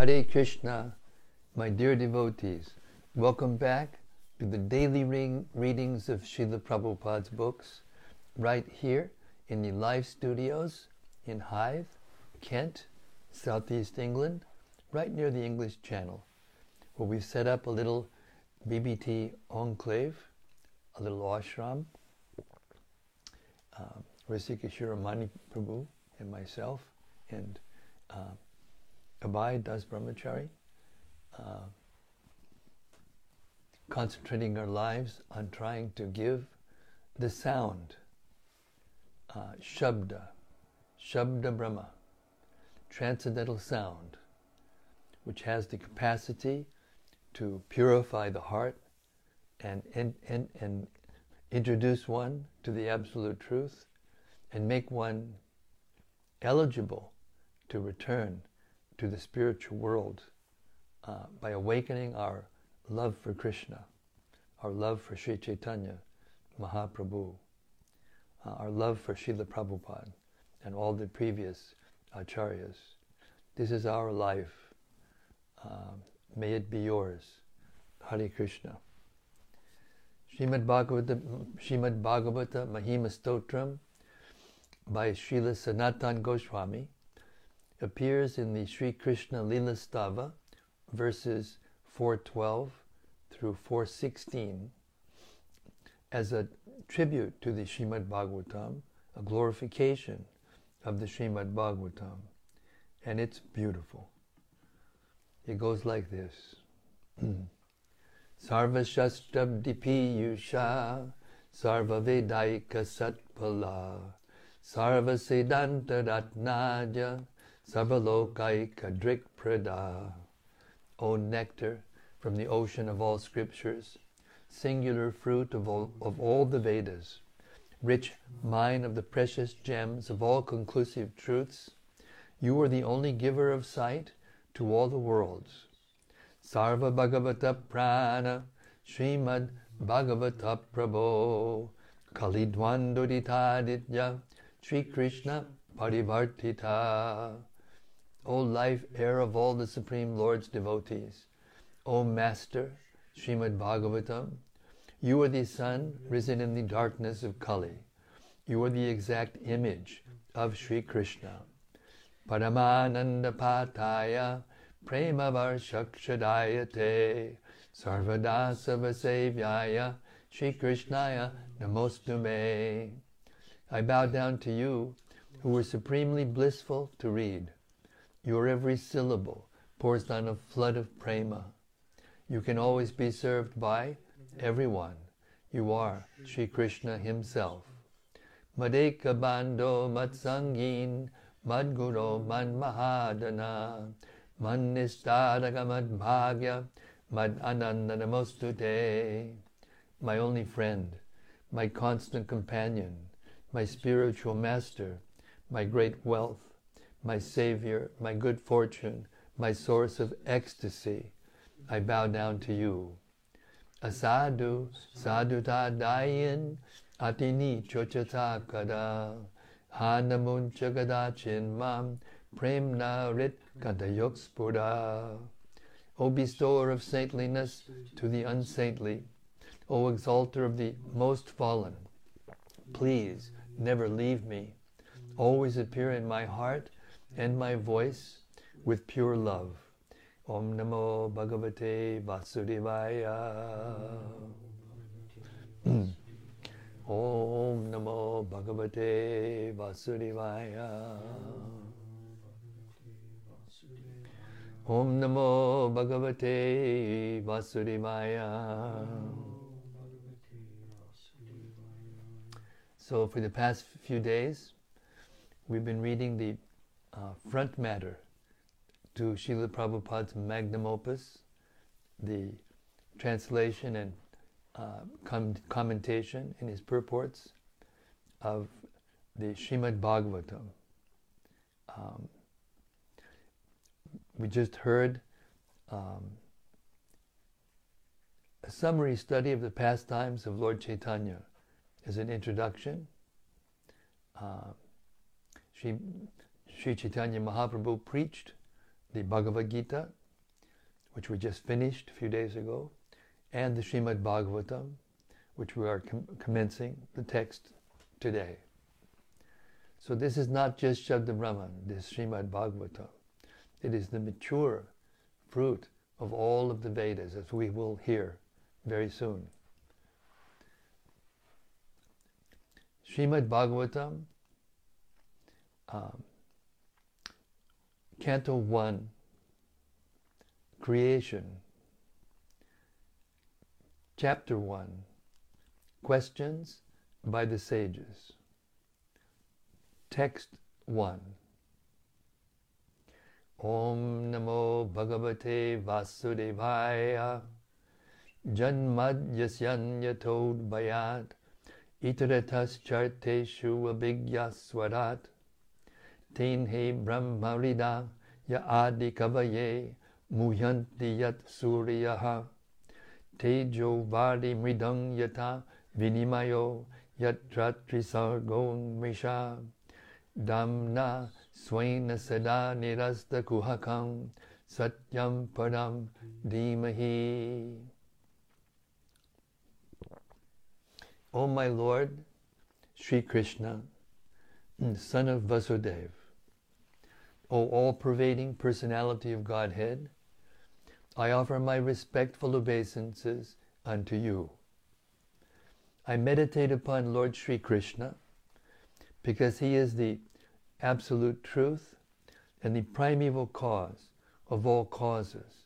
Hare Krishna, my dear devotees. Welcome back to the daily readings of Srila Prabhupada's books, right here in the live studios in Hythe, Kent, Southeast England, right near the English Channel, where we've set up a little BBT enclave, a little ashram. Um, Rasikeshwara Mani Prabhu and myself, and uh, Abhay Das Brahmachari, uh, concentrating our lives on trying to give the sound, uh, Shabda, Shabda Brahma, transcendental sound, which has the capacity to purify the heart and, and, and, and introduce one to the absolute truth and make one eligible to return to the spiritual world uh, by awakening our love for Krishna, our love for Sri Chaitanya Mahaprabhu, uh, our love for Srila Prabhupada and all the previous acharyas. This is our life. Uh, may it be yours. Hare Krishna. Srimad Bhagavata, Srimad Bhagavata Mahima Stotram by Srila Sanatan Goswami appears in the Sri Krishna Lila Stava, verses 412 through 416, as a tribute to the Srimad Bhagavatam, a glorification of the Srimad Bhagavatam. And it's beautiful. It goes like this. Sarva Shastabdipi Yusha Sarva Vedaika Satpala Sarva Siddhanta Ratnaja Sarvalokaika Drik Prada. O nectar from the ocean of all scriptures, singular fruit of all, of all the Vedas, rich mine of the precious gems of all conclusive truths, you are the only giver of sight to all the worlds. Sarva Bhagavata Prana Srimad Bhagavata Prabho Kalidwandoditaditya Sri Krishna Parivartita. O life air of all the Supreme Lord's devotees, O Master Srimad Bhagavatam, you are the sun risen in the darkness of Kali. You are the exact image of Sri Krishna. Paramananda Pataya Prema Varshakshadayate Sarvada Savasevyaya Sri Krishnaya Namostume. I bow down to you who were supremely blissful to read. Your every syllable pours down a flood of prema. You can always be served by everyone. You are Sri Krishna himself. Madeka Bando Matsangin Madguru Man Mahadana Man Nistadaka Mad Bhagya Mad Ananda Namostute. My only friend, my constant companion, my spiritual master, my great wealth, my Savior, my good fortune, my source of ecstasy, I bow down to you. Asadu, saduta dayin, atini chochata kada, hanamun chagadachin mam, premna rit kadayokspura. O bestower of saintliness to the unsaintly, O exalter of the most fallen, please never leave me. Always appear in my heart and my voice with pure love. Om Namo Bhagavate Vasudevaya. Hmm. Om Namo Bhagavate Vasudevaya. Om Namo Bhagavate Vasudevaya. So for the past few days, we've been reading the uh, front matter to Srila Prabhupada's magnum opus, the translation and uh, com- commentation in his purports of the Srimad Bhagavatam. Um, we just heard um, a summary study of the pastimes of Lord Chaitanya as an introduction. Uh, Sri, Sri Chaitanya Mahaprabhu preached the Bhagavad Gita, which we just finished a few days ago, and the Srimad Bhagavatam, which we are com- commencing the text today. So this is not just Shabda Brahman, this Srimad Bhagavatam. It is the mature fruit of all of the Vedas, as we will hear very soon. Srimad Bhagavatam, um, Canto 1, Creation, Chapter 1, Questions by the Sages. Text 1. Om Namo Bhagavate Vasudevaya Janmad Yasyanyatod Bayat Itaratas Charteshu Abhigyaswarat तीन हे ब्रह्मरिदा य आदि कवये मुह्यन्ति यत् सूर्यः। तेजो वारिमृदं यथा विनिमयो यत्रात्रिसर्गोन्मिषा दाम्ना स्वेन सदा निरस्तकुहकं सत्यं परं धीमहि। O my Lord, Sri Krishna, son of Vasudeva, O all-pervading personality of Godhead, I offer my respectful obeisances unto you. I meditate upon Lord Sri Krishna because he is the absolute truth and the primeval cause of all causes,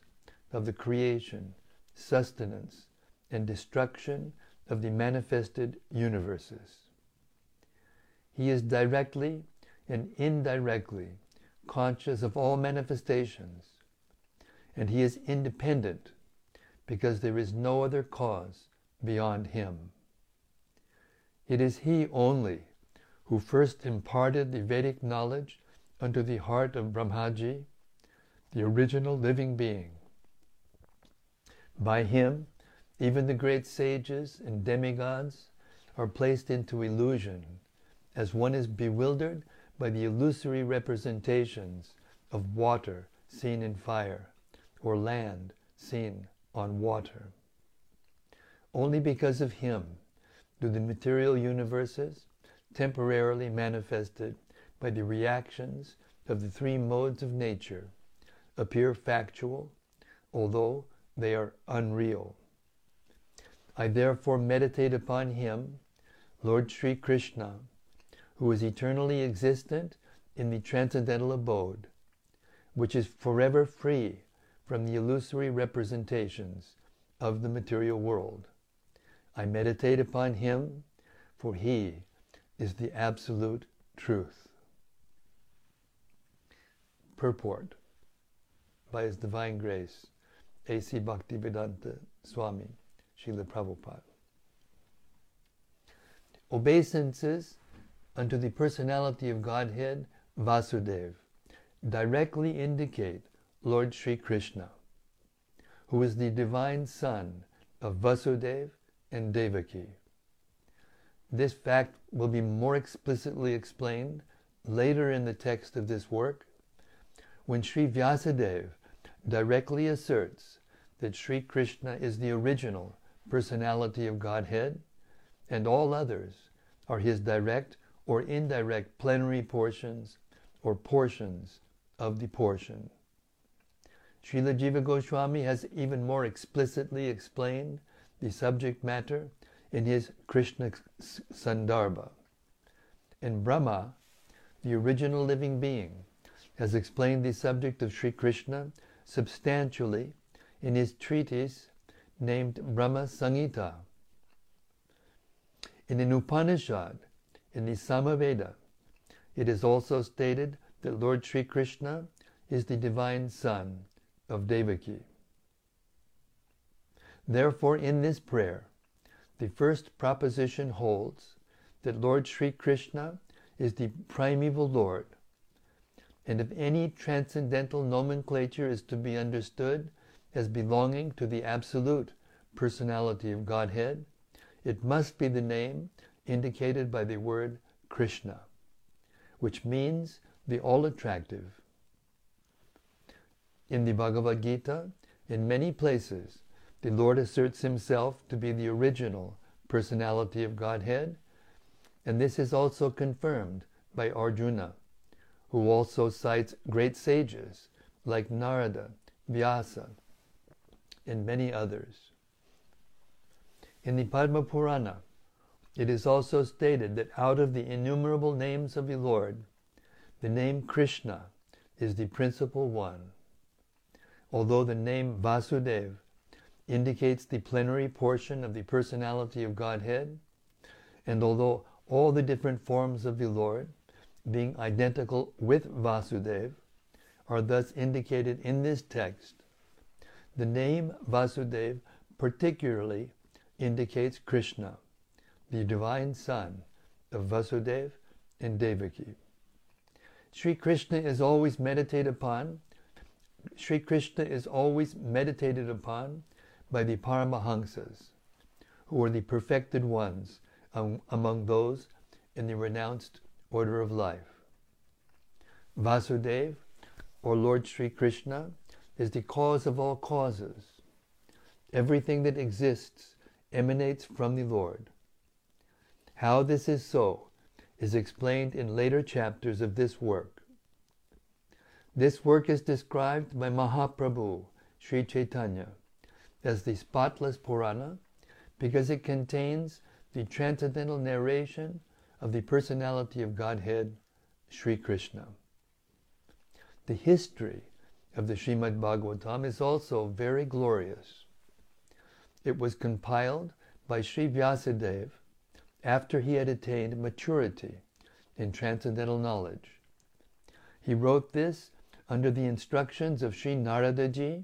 of the creation, sustenance, and destruction of the manifested universes. He is directly and indirectly conscious of all manifestations, and he is independent because there is no other cause beyond him. It is he only who first imparted the Vedic knowledge unto the heart of Brahmaji, the original living being. By him, even the great sages and demigods are placed into illusion, as one is bewildered by the illusory representations of water seen in fire, or land seen on water. Only because of him do the material universes, temporarily manifested by the reactions of the three modes of nature, appear factual, although they are unreal. I therefore meditate upon him, Lord Sri Krishna, who is eternally existent in the transcendental abode, which is forever free from the illusory representations of the material world. I meditate upon him, for he is the absolute truth. Purport by His Divine Grace, A.C. Bhaktivedanta Swami, Srila Prabhupada. Obeisances unto the personality of Godhead, Vasudev, directly indicate Lord Sri Krishna, who is the divine son of Vasudev and Devaki. This fact will be more explicitly explained later in the text of this work when Sri Vyasadeva directly asserts that Sri Krishna is the original personality of Godhead and all others are his direct or indirect plenary portions or portions of the portion. Srila Jiva Goswami has even more explicitly explained the subject matter in his Krishna Sandarbha. And Brahma, the original living being, has explained the subject of Sri Krishna substantially in his treatise named Brahma Samhita. In an Upanishad, in the Samaveda, it is also stated that Lord Sri Krishna is the divine son of Devaki. Therefore, in this prayer, the first proposition holds that Lord Sri Krishna is the primeval Lord. And if any transcendental nomenclature is to be understood as belonging to the absolute personality of Godhead, it must be the name indicated by the word Krishna, which means the all attractive. In the Bhagavad Gita, in many places, the Lord asserts himself to be the original personality of Godhead, and this is also confirmed by Arjuna, who also cites great sages like Narada, Vyasa, and many others. In the Padma Purana, it is also stated that out of the innumerable names of the Lord, the name Krishna is the principal one. Although the name Vasudev indicates the plenary portion of the personality of Godhead, and although all the different forms of the Lord, being identical with Vasudev, are thus indicated in this text, the name Vasudev particularly indicates Krishna, the divine son of Vasudev and Devaki. Sri Krishna is always meditated upon. Sri Krishna is always meditated upon by the Paramahansas, who are the perfected ones among those in the renounced order of life. Vasudev, or Lord Sri Krishna, is the cause of all causes. Everything that exists emanates from the Lord. How this is so is explained in later chapters of this work. This work is described by Mahaprabhu, Sri Chaitanya, as the spotless Purana because it contains the transcendental narration of the personality of Godhead, Sri Krishna. The history of the Srimad Bhagavatam is also very glorious. It was compiled by Sri Vyasadeva after he had attained maturity in transcendental knowledge. He wrote this under the instructions of Sri Naradaji,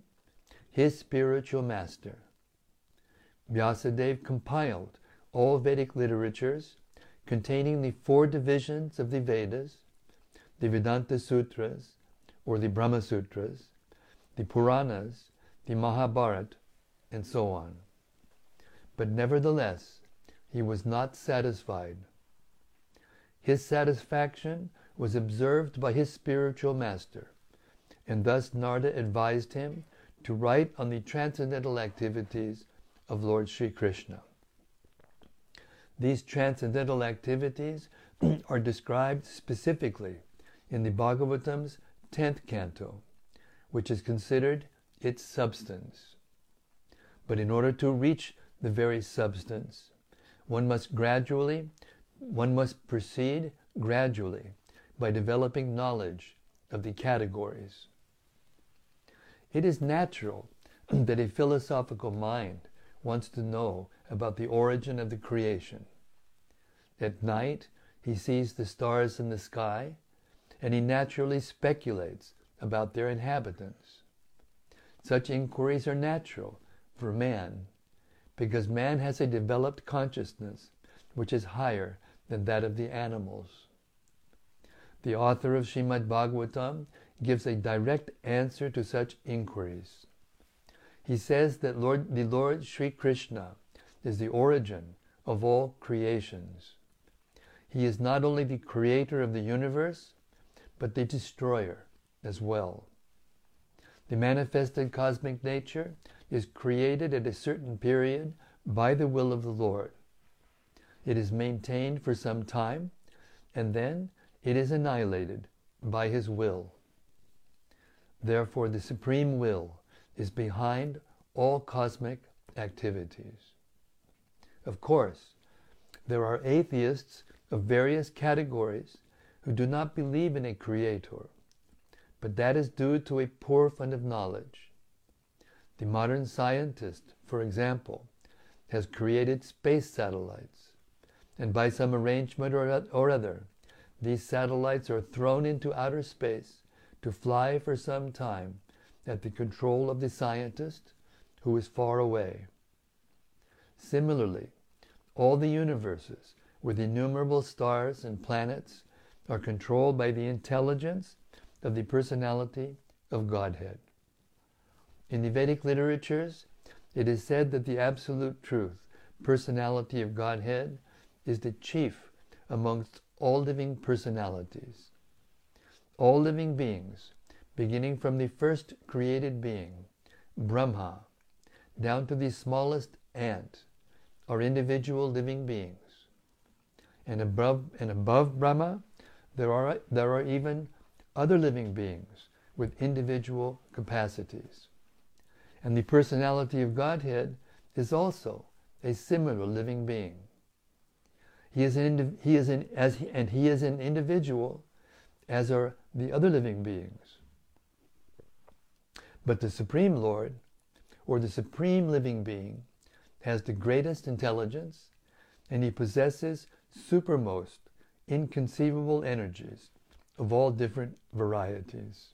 his spiritual master. Vyasadeva compiled all Vedic literatures containing the four divisions of the Vedas, the Vedanta Sutras, or the Brahma Sutras, the Puranas, the Mahabharata, and so on. But nevertheless, he was not satisfied. His satisfaction was observed by his spiritual master, and thus Narada advised him to write on the transcendental activities of Lord Sri Krishna. These transcendental activities are described specifically in the Bhagavatam's 10th canto, which is considered its substance. But in order to reach the very substance, one must gradually, one must proceed gradually by developing knowledge of the categories. It is natural that a philosophical mind wants to know about the origin of the creation. At night, he sees the stars in the sky and he naturally speculates about their inhabitants. Such inquiries are natural for man because man has a developed consciousness which is higher than that of the animals. The author of Srimad Bhagavatam gives a direct answer to such inquiries. He says that Lord, the Lord Sri Krishna is the origin of all creations. He is not only the creator of the universe, but the destroyer as well. The manifested cosmic nature is created at a certain period by the will of the Lord. It is maintained for some time, and then it is annihilated by His will. Therefore, the Supreme Will is behind all cosmic activities. Of course, there are atheists of various categories who do not believe in a creator, but that is due to a poor fund of knowledge. The modern scientist, for example, has created space satellites, and by some arrangement or, or other, these satellites are thrown into outer space to fly for some time at the control of the scientist who is far away. Similarly, all the universes with innumerable stars and planets are controlled by the intelligence of the personality of Godhead. In the Vedic literatures, it is said that the absolute truth, personality of Godhead, is the chief amongst all living personalities. All living beings beginning from the first created being, Brahma, down to the smallest ant, are individual living beings. And above, and above Brahma, there are, there are even other living beings with individual capacities. And the personality of Godhead is also a similar living being. He is an, he is an, as he, and he is an individual, as are the other living beings. But the Supreme Lord, or the Supreme Living Being, has the greatest intelligence, and he possesses supermost, inconceivable energies of all different varieties.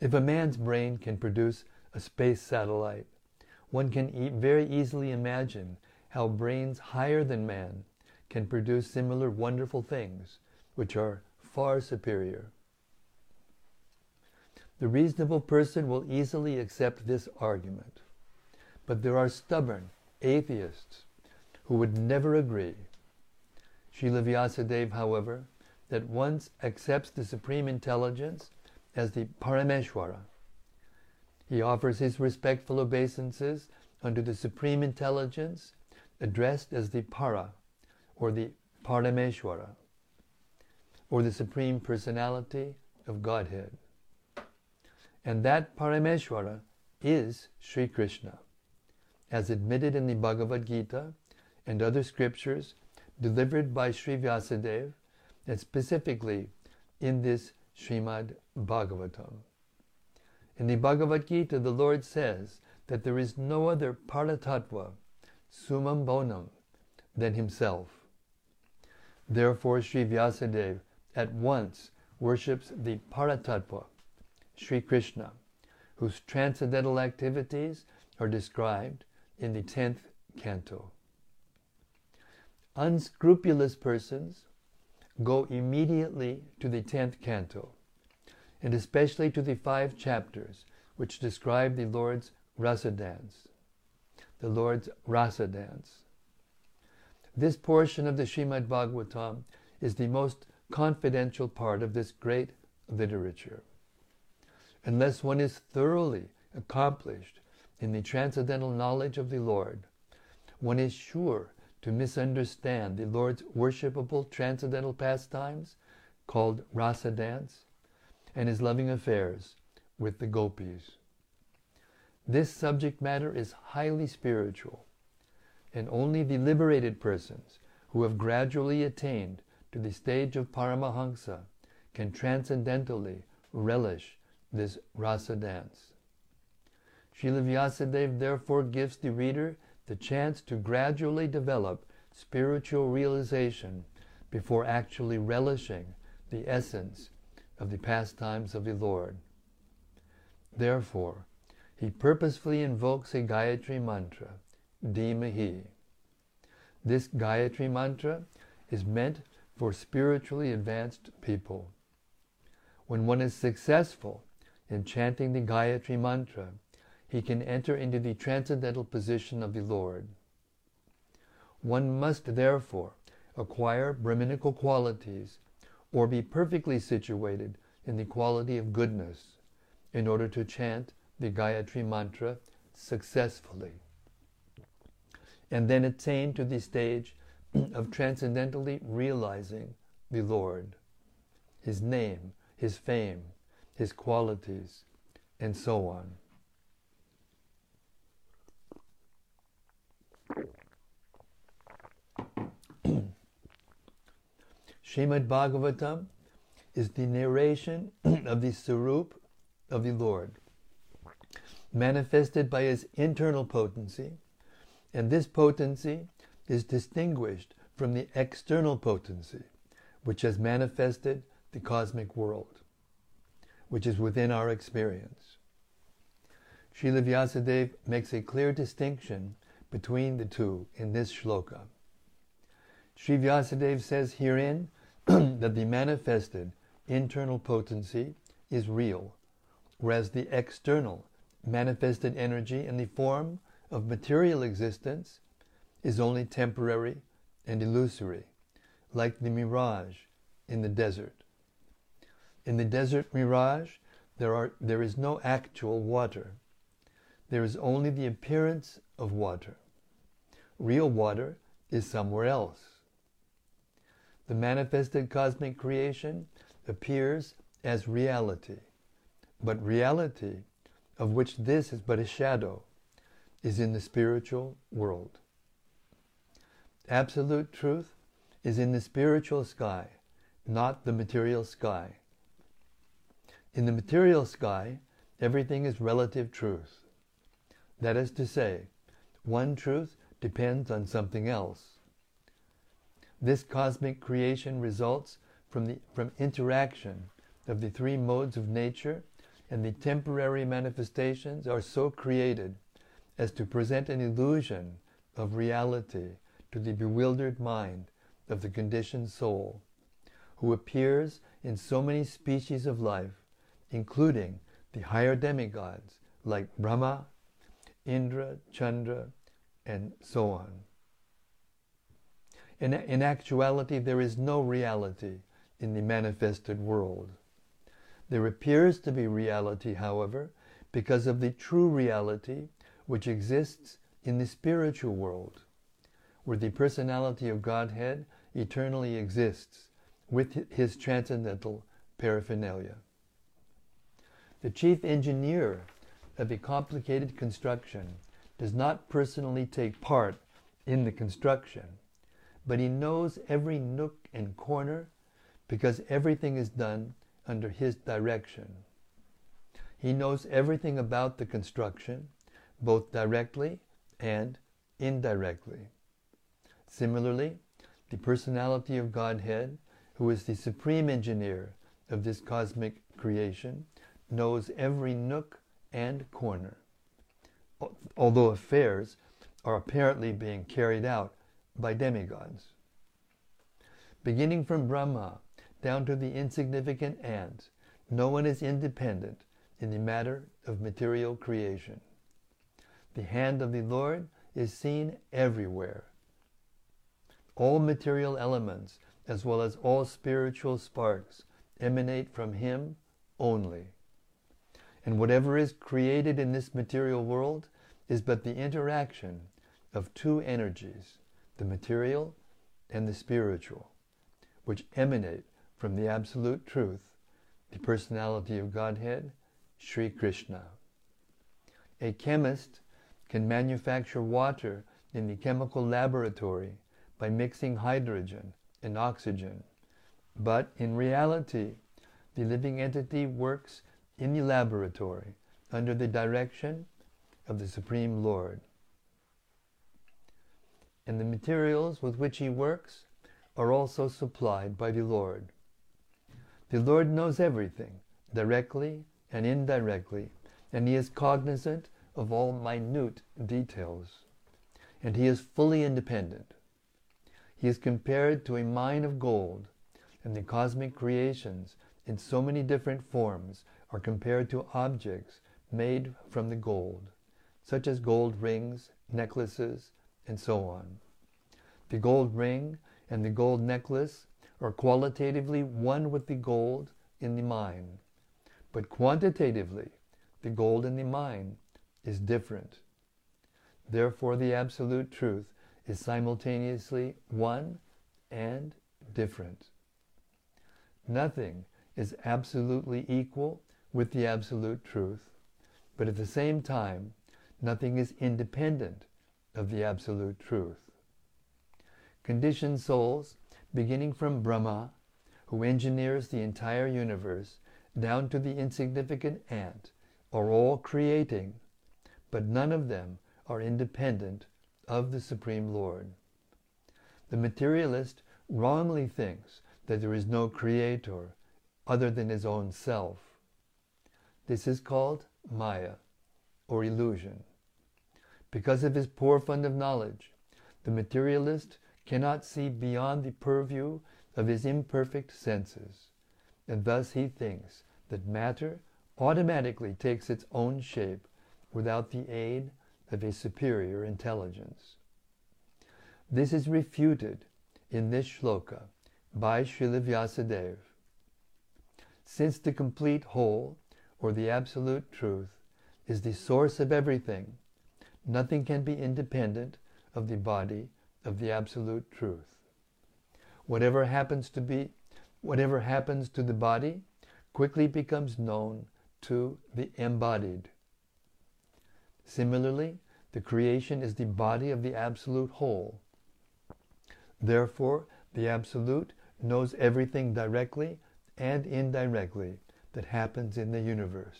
If a man's brain can produce a space satellite, one can e- very easily imagine how brains higher than man can produce similar wonderful things, which are far superior. The reasonable person will easily accept this argument, but there are stubborn atheists who would never agree. Srila Vyasadeva, however, that once accepts the Supreme Intelligence as the Parameshwara. He offers his respectful obeisances unto the Supreme Intelligence addressed as the Para, or the Parameshwara, or the Supreme Personality of Godhead. And that Parameshwara is Sri Krishna, as admitted in the Bhagavad Gita and other scriptures delivered by Sri Vyasadeva, and specifically in this Srimad Bhagavatam. In the Bhagavad Gita, the Lord says that there is no other Paratattva, Summum Bonum, than Himself. Therefore, Sri Vyasadeva at once worships the Paratattva, Sri Krishna, whose transcendental activities are described in the 10th canto. Unscrupulous persons go immediately to the 10th canto, and especially to the five chapters which describe the Lord's rasa dance. The Lord's rasa dance. This portion of the Srimad Bhagavatam is the most confidential part of this great literature. Unless one is thoroughly accomplished in the transcendental knowledge of the Lord, one is sure to misunderstand the Lord's worshipable transcendental pastimes called rasa dance and his loving affairs with the gopis. This subject matter is highly spiritual, and only the liberated persons who have gradually attained to the stage of Paramahansa can transcendentally relish this rasa dance. Srila Vyasadeva therefore gives the reader the chance to gradually develop spiritual realization before actually relishing the essence of the pastimes of the Lord. Therefore, he purposefully invokes a Gayatri mantra, Dhimahi. This Gayatri mantra is meant for spiritually advanced people. When one is successful in chanting the Gayatri mantra, he can enter into the transcendental position of the Lord. One must therefore acquire Brahminical qualities or be perfectly situated in the quality of goodness in order to chant the Gayatri mantra successfully and then attain to the stage of transcendentally realizing the Lord, His name, His fame, His qualities, and so on. Srimad Bhagavatam is the narration of the Sarup of the Lord, manifested by his internal potency, and this potency is distinguished from the external potency, which has manifested the cosmic world, which is within our experience. Srila Vyasadeva makes a clear distinction between the two in this shloka. Sri Vyasadeva says herein that the manifested internal potency is real, whereas the external manifested energy in the form of material existence is only temporary and illusory, like the mirage in the desert. In the desert mirage, there, are, there is no actual water. There is only the appearance of water. Real water is somewhere else. The manifested cosmic creation appears as reality, but reality, of which this is but a shadow, is in the spiritual world. Absolute truth is in the spiritual sky, not the material sky. In the material sky, everything is relative truth. That is to say, one truth depends on something else. This cosmic creation results from the from interaction of the three modes of nature, and the temporary manifestations are so created as to present an illusion of reality to the bewildered mind of the conditioned soul, who appears in so many species of life, including the higher demigods like Brahma, Indra, Chandra, and so on. In, in actuality, there is no reality in the manifested world. There appears to be reality, however, because of the true reality which exists in the spiritual world, where the personality of Godhead eternally exists with his transcendental paraphernalia. The chief engineer of a complicated construction does not personally take part in the construction, but he knows every nook and corner because everything is done under his direction. He knows everything about the construction, both directly and indirectly. Similarly, the personality of Godhead, who is the supreme engineer of this cosmic creation, knows every nook and corner. Although affairs are apparently being carried out by demigods. Beginning from Brahma down to the insignificant ants, no one is independent in the matter of material creation. The hand of the Lord is seen everywhere. All material elements, as well as all spiritual sparks, emanate from Him only. And whatever is created in this material world is but the interaction of two energies, the material and the spiritual, which emanate from the Absolute Truth, the personality of Godhead, Sri Krishna. A chemist can manufacture water in the chemical laboratory by mixing hydrogen and oxygen, but in reality, the living entity works in the laboratory under the direction of the Supreme Lord. And the materials with which he works are also supplied by the Lord. The Lord knows everything, directly and indirectly, and he is cognizant of all minute details. And he is fully independent. He is compared to a mine of gold, and the cosmic creations in so many different forms are compared to objects made from the gold, such as gold rings, necklaces, and so on. The gold ring and the gold necklace are qualitatively one with the gold in the mine, but quantitatively, the gold in the mine is different. Therefore, the Absolute Truth is simultaneously one and different. Nothing is absolutely equal with the absolute truth, but at the same time, nothing is independent of the absolute truth. Conditioned souls, beginning from Brahma, who engineers the entire universe, down to the insignificant ant, are all creating, but none of them are independent of the Supreme Lord. The materialist wrongly thinks that there is no creator other than his own self. This is called Maya, or illusion. Because of his poor fund of knowledge, the materialist cannot see beyond the purview of his imperfect senses, and thus he thinks that matter automatically takes its own shape without the aid of a superior intelligence. This is refuted in this shloka by Srila Vyasadeva. Since the complete whole, or the absolute truth, is the source of everything, nothing can be independent of the body of the absolute truth. Whatever happens to be, whatever happens to the body, quickly becomes known to the embodied. Similarly, the creation is the body of the absolute whole. Therefore, the absolute knows everything directly and indirectly that happens in the universe.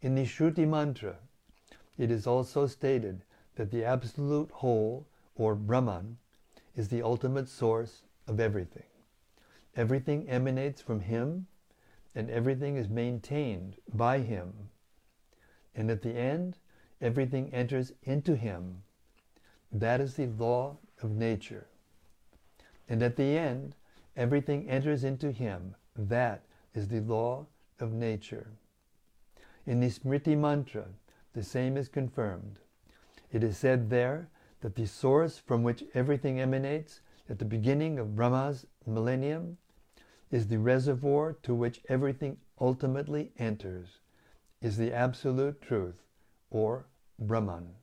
In the Shruti mantra, it is also stated that the absolute whole, or Brahman, is the ultimate source of everything. Everything emanates from Him, and everything is maintained by Him. And at the end, everything enters into Him. That is the law of nature. And at the end, everything enters into Him. That is the law of nature. In the Smriti mantra, the same is confirmed. It is said there that the source from which everything emanates at the beginning of Brahma's millennium is the reservoir to which everything ultimately enters, is the absolute truth, or Brahman.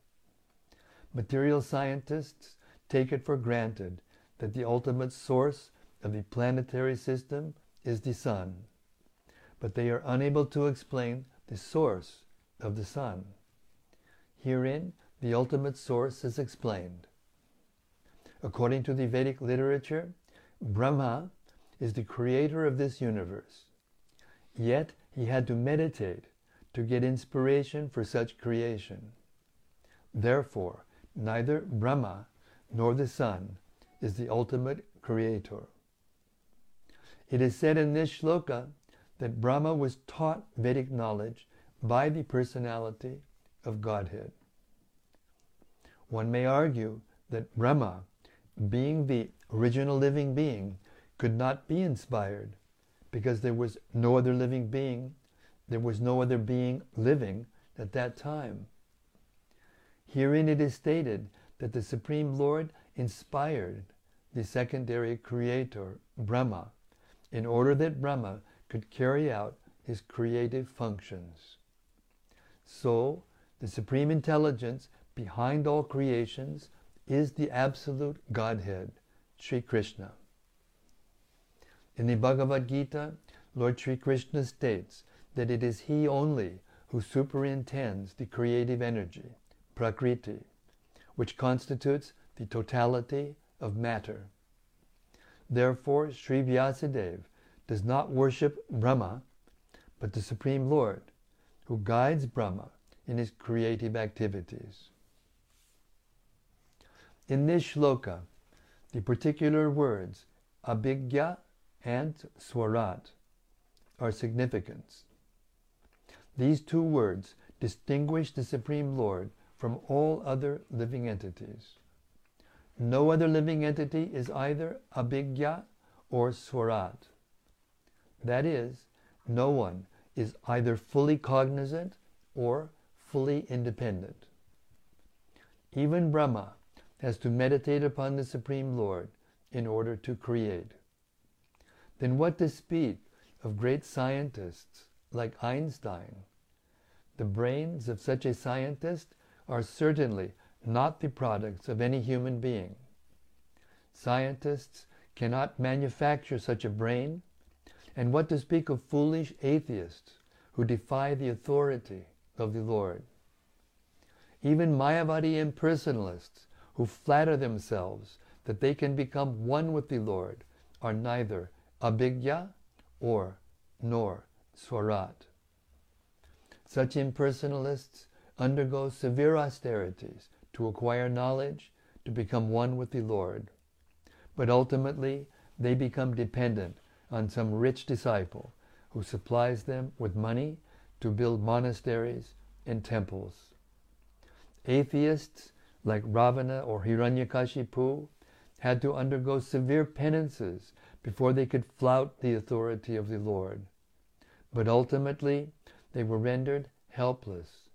Material scientists take it for granted that the ultimate source of the planetary system is the sun, but they are unable to explain the source of the sun. Herein, the ultimate source is explained. According to the Vedic literature, Brahma is the creator of this universe. Yet he had to meditate to get inspiration for such creation. Therefore, neither Brahma nor the sun is the ultimate creator. It is said in this shloka that Brahma was taught Vedic knowledge by the personality of Godhead. One may argue that Brahma, being the original living being, could not be inspired because there was no other living being, there was no other being living at that time. Herein it is stated that the Supreme Lord inspired the secondary creator, Brahma, in order that Brahma could carry out his creative functions. So, the Supreme Intelligence behind all creations is the absolute Godhead, Sri Krishna. In the Bhagavad Gita, Lord Sri Krishna states that it is He only who superintends the creative energy, Prakriti, which constitutes the totality of matter. Therefore, Sri Vyasadeva does not worship Brahma, but the Supreme Lord, who guides Brahma in his creative activities. In this shloka, the particular words abhigya and swarat are significant. These two words distinguish the Supreme Lord from all other living entities. No other living entity is either abhigya or swarat. That is, no one is either fully cognizant or fully independent. Even Brahma has to meditate upon the Supreme Lord in order to create. Then what to speak of great scientists like Einstein? The brains of such a scientist are certainly not the products of any human being. Scientists cannot manufacture such a brain, and what to speak of foolish atheists who defy the authority of the Lord. Even Mayavadi impersonalists who flatter themselves that they can become one with the Lord are neither abhigya or nor swarat. Such impersonalists undergo severe austerities to acquire knowledge, to become one with the Lord. But ultimately, they become dependent on some rich disciple who supplies them with money to build monasteries and temples. Atheists like Ravana or Hiranyakashipu, had to undergo severe penances before they could flout the authority of the Lord. But ultimately, they were rendered helpless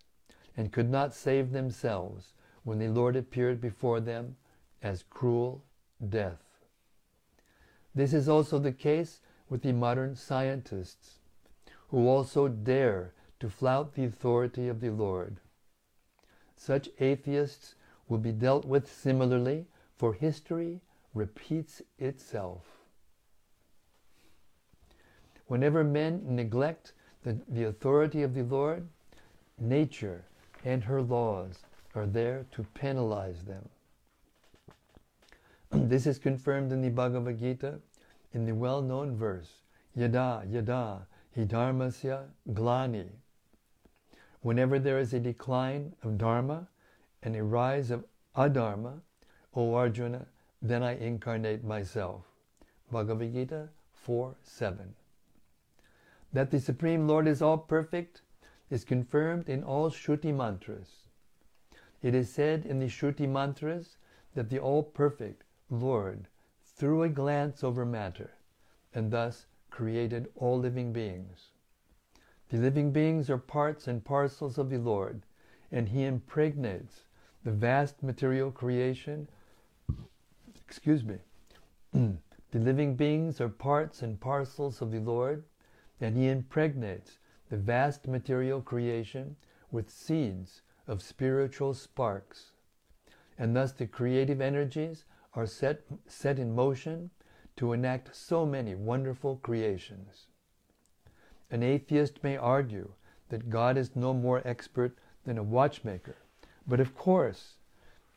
and could not save themselves when the Lord appeared before them as cruel death. This is also the case with the modern scientists, who also dare to flout the authority of the Lord. Such atheists will be dealt with similarly, for history repeats itself. Whenever men neglect the, the authority of the Lord, nature and her laws are there to penalize them. this is confirmed in the Bhagavad Gita in the well known verse Yada Yada Hidharmasya Glani. Whenever there is a decline of Dharma and a rise of Adharma, O Arjuna, then I incarnate myself. Bhagavad Gita 4 7. That the Supreme Lord is all perfect is confirmed in all Shruti mantras. It is said in the Shruti mantras that the all perfect Lord threw a glance over matter and thus created all living beings. The living beings are parts and parcels of the Lord, and He impregnates the vast material creation. Excuse me. the living beings are parts and parcels of the Lord, and He impregnates the vast material creation with seeds of spiritual sparks. And thus the creative energies are set, set in motion to enact so many wonderful creations. An atheist may argue that God is no more expert than a watchmaker, but of course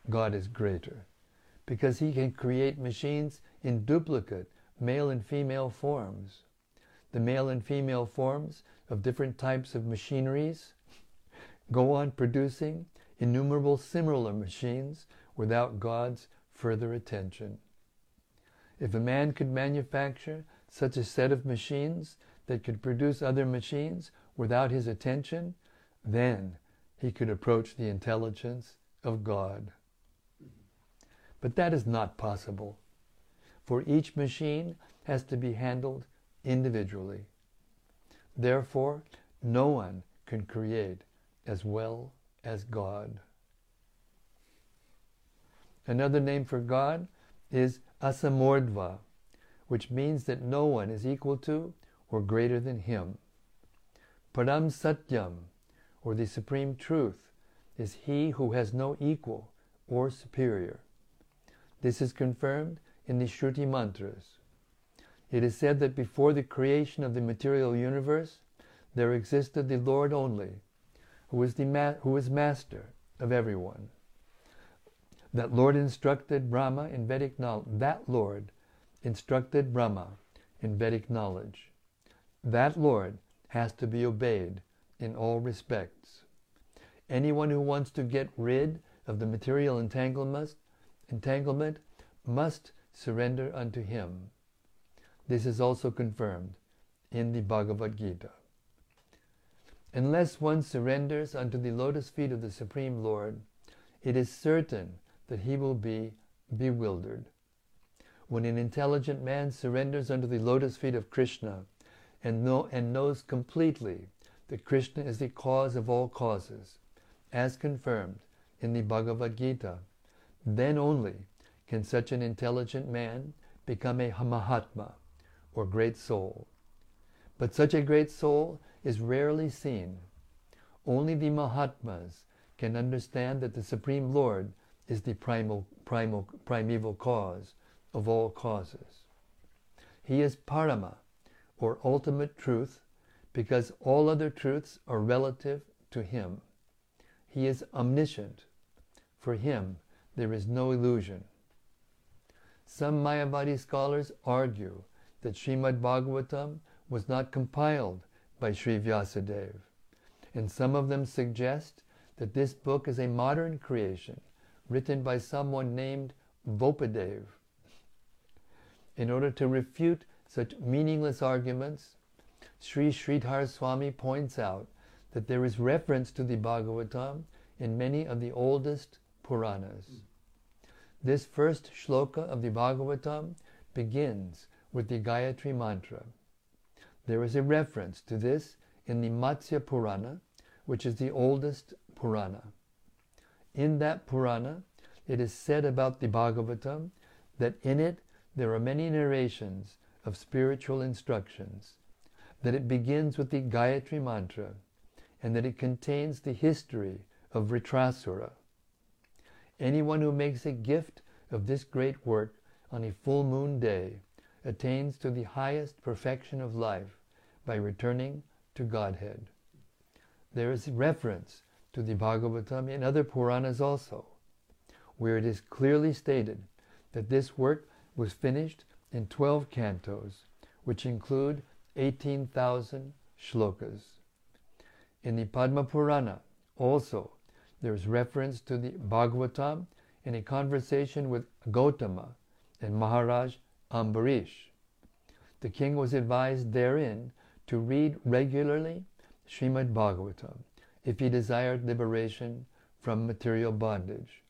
God is greater because he can create machines in duplicate male and female forms. The male and female forms of different types of machineries go on producing innumerable similar machines without God's further attention. If a man could manufacture such a set of machines that could produce other machines without his attention, then he could approach the intelligence of God. But that is not possible, for each machine has to be handled individually. Therefore, no one can create as well as God. Another name for God is Asamaurdhva, which means that no one is equal to or greater than him. Param Satyam, or the Supreme Truth, is he who has no equal or superior. This is confirmed in the Shruti mantras. It is said that before the creation of the material universe, there existed the Lord only, who is, the ma- who is master of everyone that Lord instructed Brahma in Vedic knowledge. That Lord instructed Brahma in Vedic knowledge. That Lord has to be obeyed in all respects. Anyone who wants to get rid of the material entanglement, entanglement must surrender unto him. This is also confirmed in the Bhagavad Gita. Unless one surrenders unto the lotus feet of the Supreme Lord, it is certain that he will be bewildered. When an intelligent man surrenders under the lotus feet of Krishna and, know, and knows completely that Krishna is the cause of all causes, as confirmed in the Bhagavad Gita, then only can such an intelligent man become a Mahatma, or great soul. But such a great soul is rarely seen. Only the Mahatmas can understand that the Supreme Lord is the primal, primal, primeval cause of all causes. He is Parama, or ultimate truth, because all other truths are relative to Him. He is omniscient. For Him, there is no illusion. Some Mayavadi scholars argue that Srimad Bhagavatam was not compiled by Sri Vyasadeva, and some of them suggest that this book is a modern creation written by someone named Vopadev. In order to refute such meaningless arguments, Sri Sridhar Swami points out that there is reference to the Bhagavatam in many of the oldest Puranas. This first shloka of the Bhagavatam begins with the Gayatri Mantra. There is a reference to this in the Matsya Purana, which is the oldest Purana. In that Purana, it is said about the Bhagavatam that in it there are many narrations of spiritual instructions, that it begins with the Gayatri Mantra, and that it contains the history of Vritrasura. Anyone who makes a gift of this great work on a full moon day attains to the highest perfection of life by returning to Godhead. There is reference to the Bhagavatam and other Puranas also, where it is clearly stated that this work was finished in 12 cantos, which include 18,000 shlokas. In the Padma Purana, also, there is reference to the Bhagavatam in a conversation with Gautama and Maharaj Ambarish. The king was advised therein to read regularly Srimad Bhagavatam if he desired liberation from material bondage.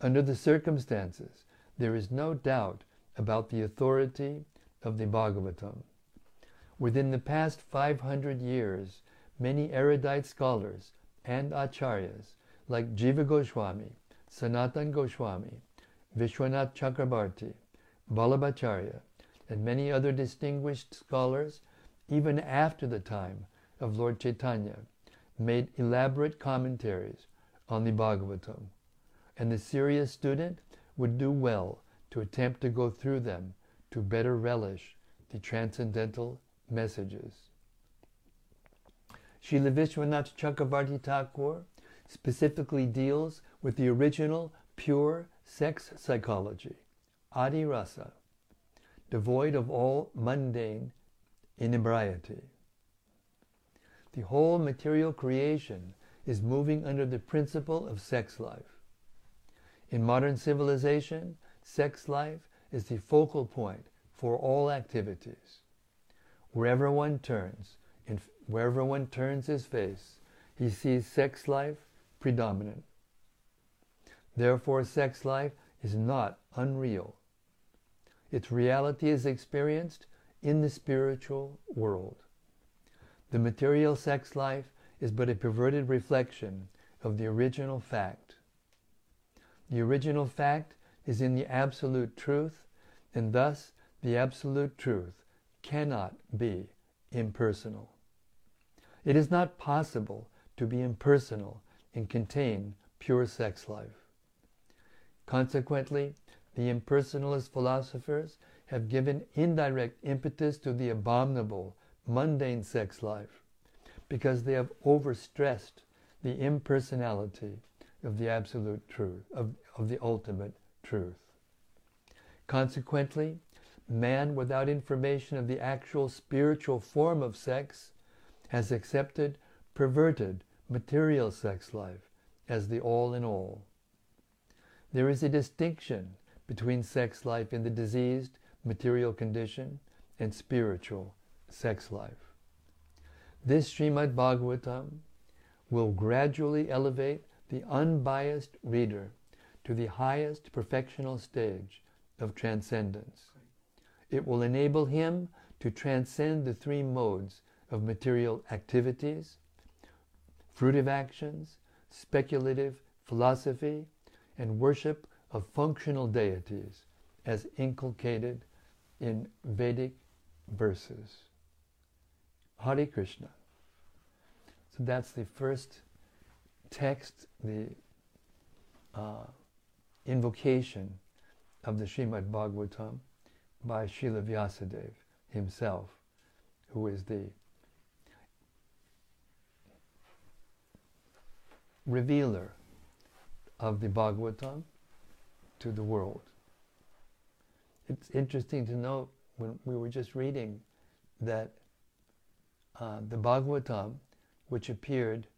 Under the circumstances, there is no doubt about the authority of the Bhagavatam. Within the past 500 years, many erudite scholars and acharyas like Jiva Goswami, Sanatan Goswami, Vishwanath Chakravarti, Vallabhacharya, and many other distinguished scholars, even after the time of Lord Chaitanya, made elaborate commentaries on the Bhagavatam, and the serious student would do well to attempt to go through them to better relish the transcendental messages. Srila Vishwanath Chakravarti Thakur specifically deals with the original pure sex psychology, adi rasa, devoid of all mundane inebriety. The whole material creation is moving under the principle of sex life. In modern civilization, sex life is the focal point for all activities. Wherever one turns, in, wherever one turns his face, he sees sex life predominant. Therefore, sex life is not unreal. Its reality is experienced in the spiritual world. The material sex life is but a perverted reflection of the original fact. The original fact is in the absolute truth, and thus the absolute truth cannot be impersonal. It is not possible to be impersonal and contain pure sex life. Consequently, the impersonalist philosophers have given indirect impetus to the abominable, mundane sex life because they have overstressed the impersonality of the absolute truth, of, of the ultimate truth. Consequently, man without information of the actual spiritual form of sex has accepted perverted material sex life as the all in all. There is a distinction between sex life in the diseased material condition and spiritual sex life. This Srimad Bhagavatam will gradually elevate the unbiased reader to the highest perfectional stage of transcendence. It will enable him to transcend the three modes of material activities, fruitive actions, speculative philosophy, and worship of functional deities as inculcated in Vedic verses. Hare Krishna. So that's the first text, the uh, invocation of the Srimad Bhagavatam by Srila Vyasadeva himself, who is the revealer of the Bhagavatam to the world. It's interesting to note when we were just reading that uh, the Bhagavatam, which appeared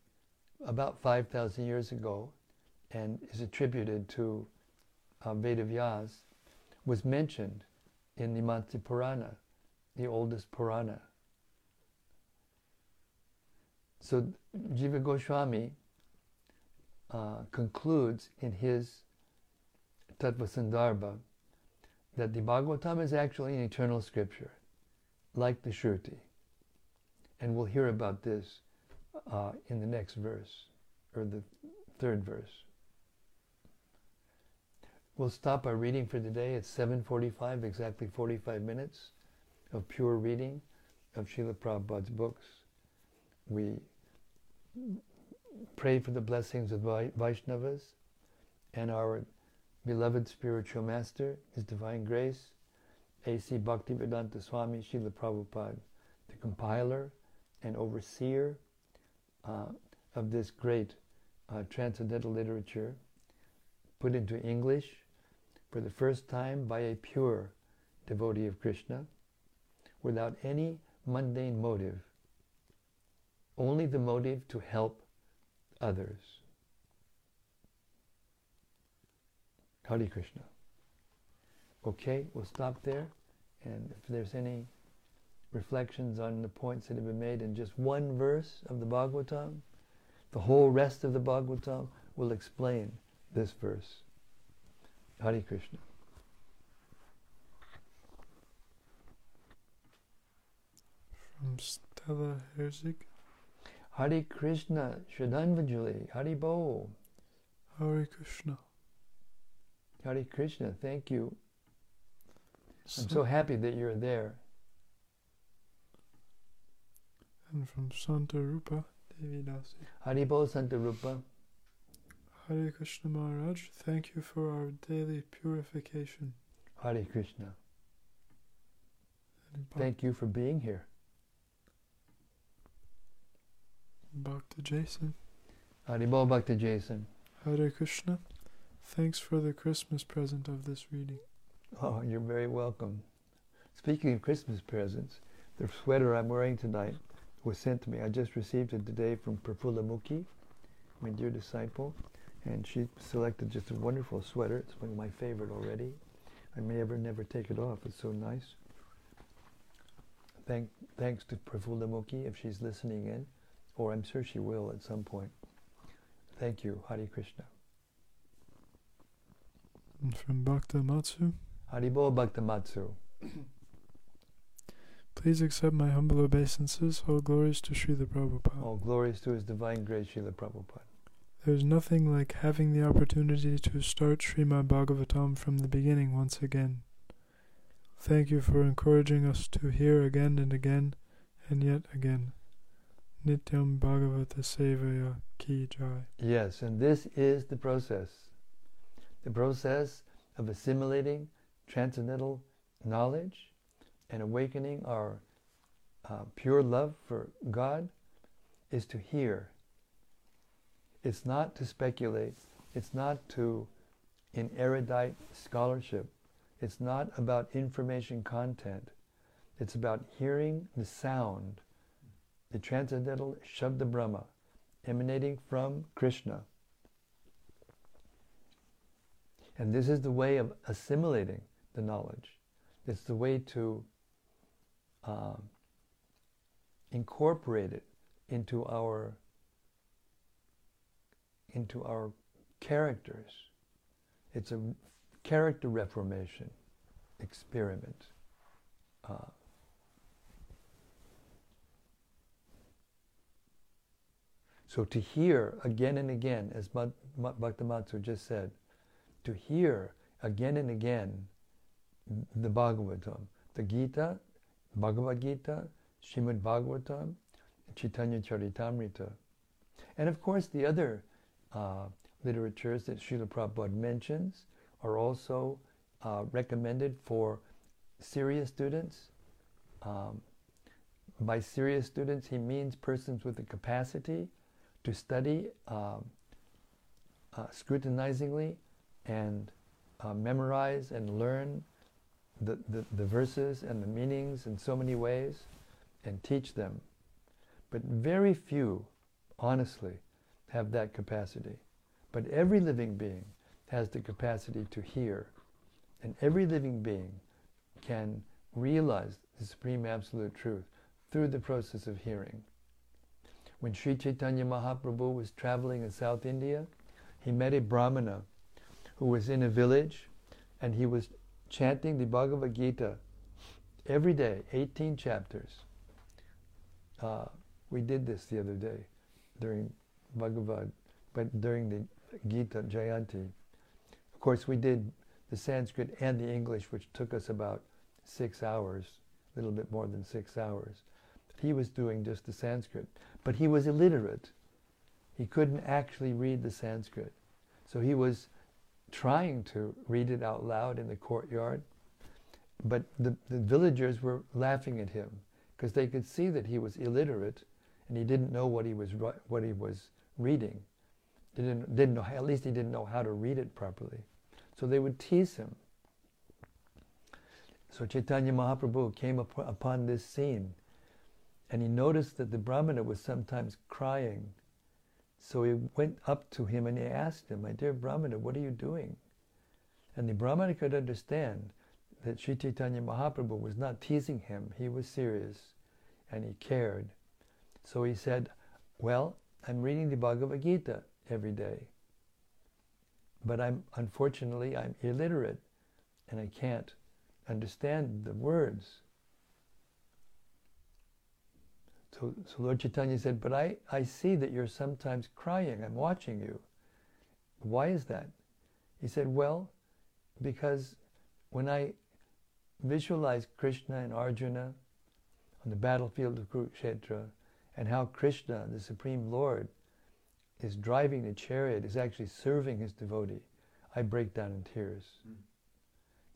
about 5,000 years ago and is attributed to uh, Vedavyas, was mentioned in the Matsya Purana, the oldest Purana. So Jiva Goswami uh, concludes in his Tattvasandarbha that the Bhagavatam is actually an eternal scripture, like the Shruti. And we'll hear about this uh, in the next verse, or the third verse. We'll stop our reading for today at 7.45, exactly 45 minutes. of pure reading of Srila Prabhupada's books. We pray for the blessings of Vaishnavas and our beloved spiritual master, His Divine Grace, A.C. Bhaktivedanta Swami Srila Prabhupada, the compiler and overseer uh, of this great uh, transcendental literature, put into English for the first time by a pure devotee of Krishna, without any mundane motive, only the motive to help others. Hare Krishna. Okay, we'll stop there. And if there's any reflections on the points that have been made in just one verse of the Bhagavatam, the whole rest of the Bhagavatam will explain this verse. Hare Krishna. From Stella Herzig. Hare Krishna, Shraddhanvajali, Hare Bo. Hare Krishna. Hare Krishna, thank you. I'm so happy that you're there. And from Santa Rupa Devi Dasi. Hare Bo Santa Rupa. Hare Krishna Maharaj, thank you for our daily purification. Hare Krishna. Thank you for being here. Bhakta Jason. Haribo Bhakta Jason. Hare Krishna. Thanks for the Christmas present of this reading. Oh, you're very welcome. Speaking of Christmas presents, the sweater I'm wearing tonight was sent to me. I just received it today from Prafula Mukhi, my dear disciple, and she selected just a wonderful sweater. It's one of my favorite already. I may ever never take it off. It's so nice. Thank, thanks to Prafula Mukhi if she's listening in or I'm sure she will at some point. Thank you, Hari Krishna. And from Bhakta Matsu. Haribo Bhakta Matsu. Please accept my humble obeisances. All glories to Srila Prabhupada. All glories to His Divine Grace, Srila Prabhupada. There's nothing like having the opportunity to start Srimad Bhagavatam from the beginning once again. Thank you for encouraging us to hear again and again and yet again. Nityam Bhagavata Sevaya Ki Jai. Yes, and this is the process. The process of assimilating transcendental knowledge and awakening our uh, pure love for God is to hear. It's not to speculate. It's not to, in erudite scholarship, it's not about information content. It's about hearing the sound the transcendental Shabda Brahma emanating from Krishna. And this is the way of assimilating the knowledge. It's the way to uh, incorporate it into our into our characters. It's a character reformation experiment. Uh, So to hear again and again, as Bhaktamatsu just said, to hear again and again the Bhagavatam, the Gita, Bhagavad Gita, Shrimad Bhagavatam, Chaitanya Charitamrita. And of course, the other uh, literatures that Srila Prabhupada mentions are also uh, recommended for serious students. Um, by serious students, he means persons with the capacity to study uh, uh, scrutinizingly and uh, memorize and learn the, the, the verses and the meanings in so many ways and teach them. But very few, honestly, have that capacity. But every living being has the capacity to hear, and every living being can realize the supreme absolute truth through the process of hearing. When Sri Chaitanya Mahaprabhu was traveling in South India, he met a Brahmana who was in a village and he was chanting the Bhagavad Gita every day, 18 chapters. Uh, we did this the other day during Bhagavad, but during the Gita Jayanti. Of course, we did the Sanskrit and the English, which took us about six hours a little bit more than six hours. He was doing just the Sanskrit, but he was illiterate. He couldn't actually read the Sanskrit. So he was trying to read it out loud in the courtyard, but the, the villagers were laughing at him because they could see that he was illiterate and he didn't know what he was what he was reading. Didn't didn't know at least he didn't know how to read it properly. So they would tease him. So Chaitanya Mahaprabhu came up, upon this scene and he noticed that the Brahmana was sometimes crying. So he went up to him and he asked him, My dear Brahmana, what are you doing? And the Brahmana could understand that Sri Chaitanya Mahaprabhu was not teasing him, he was serious and he cared. So he said, Well, I'm reading the Bhagavad Gita every day. But I'm unfortunately I'm illiterate and I can't understand the words. So, so Lord Chaitanya said, But I, I see that you're sometimes crying. I'm watching you. Why is that? He said, Well, because when I visualize Krishna and Arjuna on the battlefield of Kurukshetra and how Krishna, the Supreme Lord, is driving the chariot, is actually serving his devotee, I break down in tears. Mm.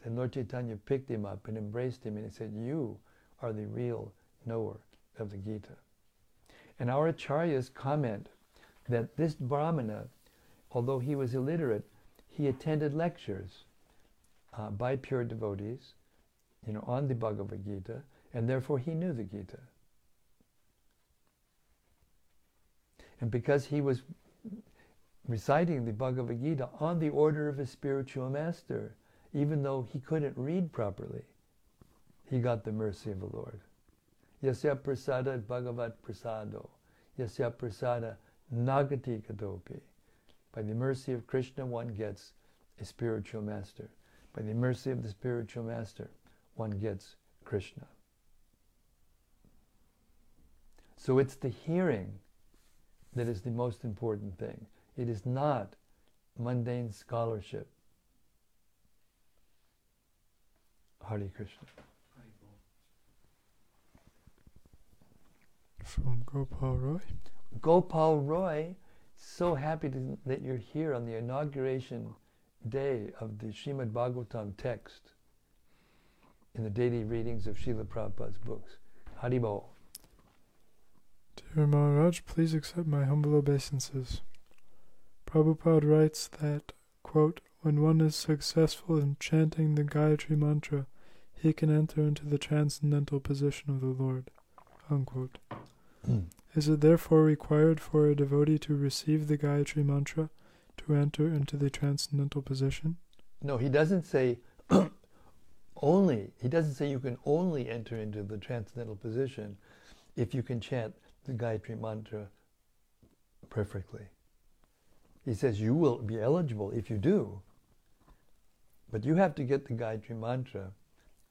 Then Lord Chaitanya picked him up and embraced him and he said, You are the real knower of the Gita. And our acharyas comment that this Brahmana, although he was illiterate, he attended lectures uh, by pure devotees, you know, on the Bhagavad Gita, and therefore he knew the Gita. And because he was reciting the Bhagavad Gita on the order of his spiritual master, even though he couldn't read properly, he got the mercy of the Lord. Yasya prasada bhagavat prasado. Yasya prasada nagati kadopi. By the mercy of Krishna, one gets a spiritual master. By the mercy of the spiritual master, one gets Krishna. So it's the hearing that is the most important thing. It is not mundane scholarship. Hare Krishna. From Gopal Roy. Gopal Roy, so happy to, that you're here on the inauguration day of the Srimad Bhagavatam text in the daily readings of Srila Prabhupada's books. Haribol. Dear Maharaj, please accept my humble obeisances. Prabhupada writes that, quote, when one is successful in chanting the Gayatri mantra, he can enter into the transcendental position of the Lord. Unquote. Is it therefore required for a devotee to receive the Gayatri mantra to enter into the transcendental position? No, he doesn't say only. He doesn't say you can only enter into the transcendental position if you can chant the Gayatri mantra perfectly. He says you will be eligible if you do, but you have to get the Gayatri mantra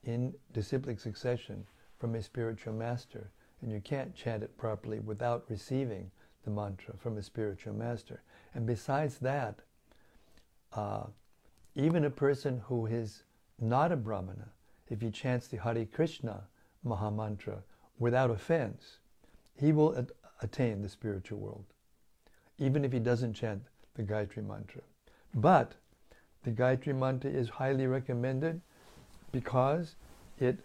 in disciplic succession from a spiritual master, and you can't chant it properly without receiving the mantra from a spiritual master. And besides that, uh, even a person who is not a Brahmana, if he chants the Hare Krishna Maha Mantra without offense, he will at- attain the spiritual world, even if he doesn't chant the Gayatri Mantra. But the Gayatri Mantra is highly recommended because it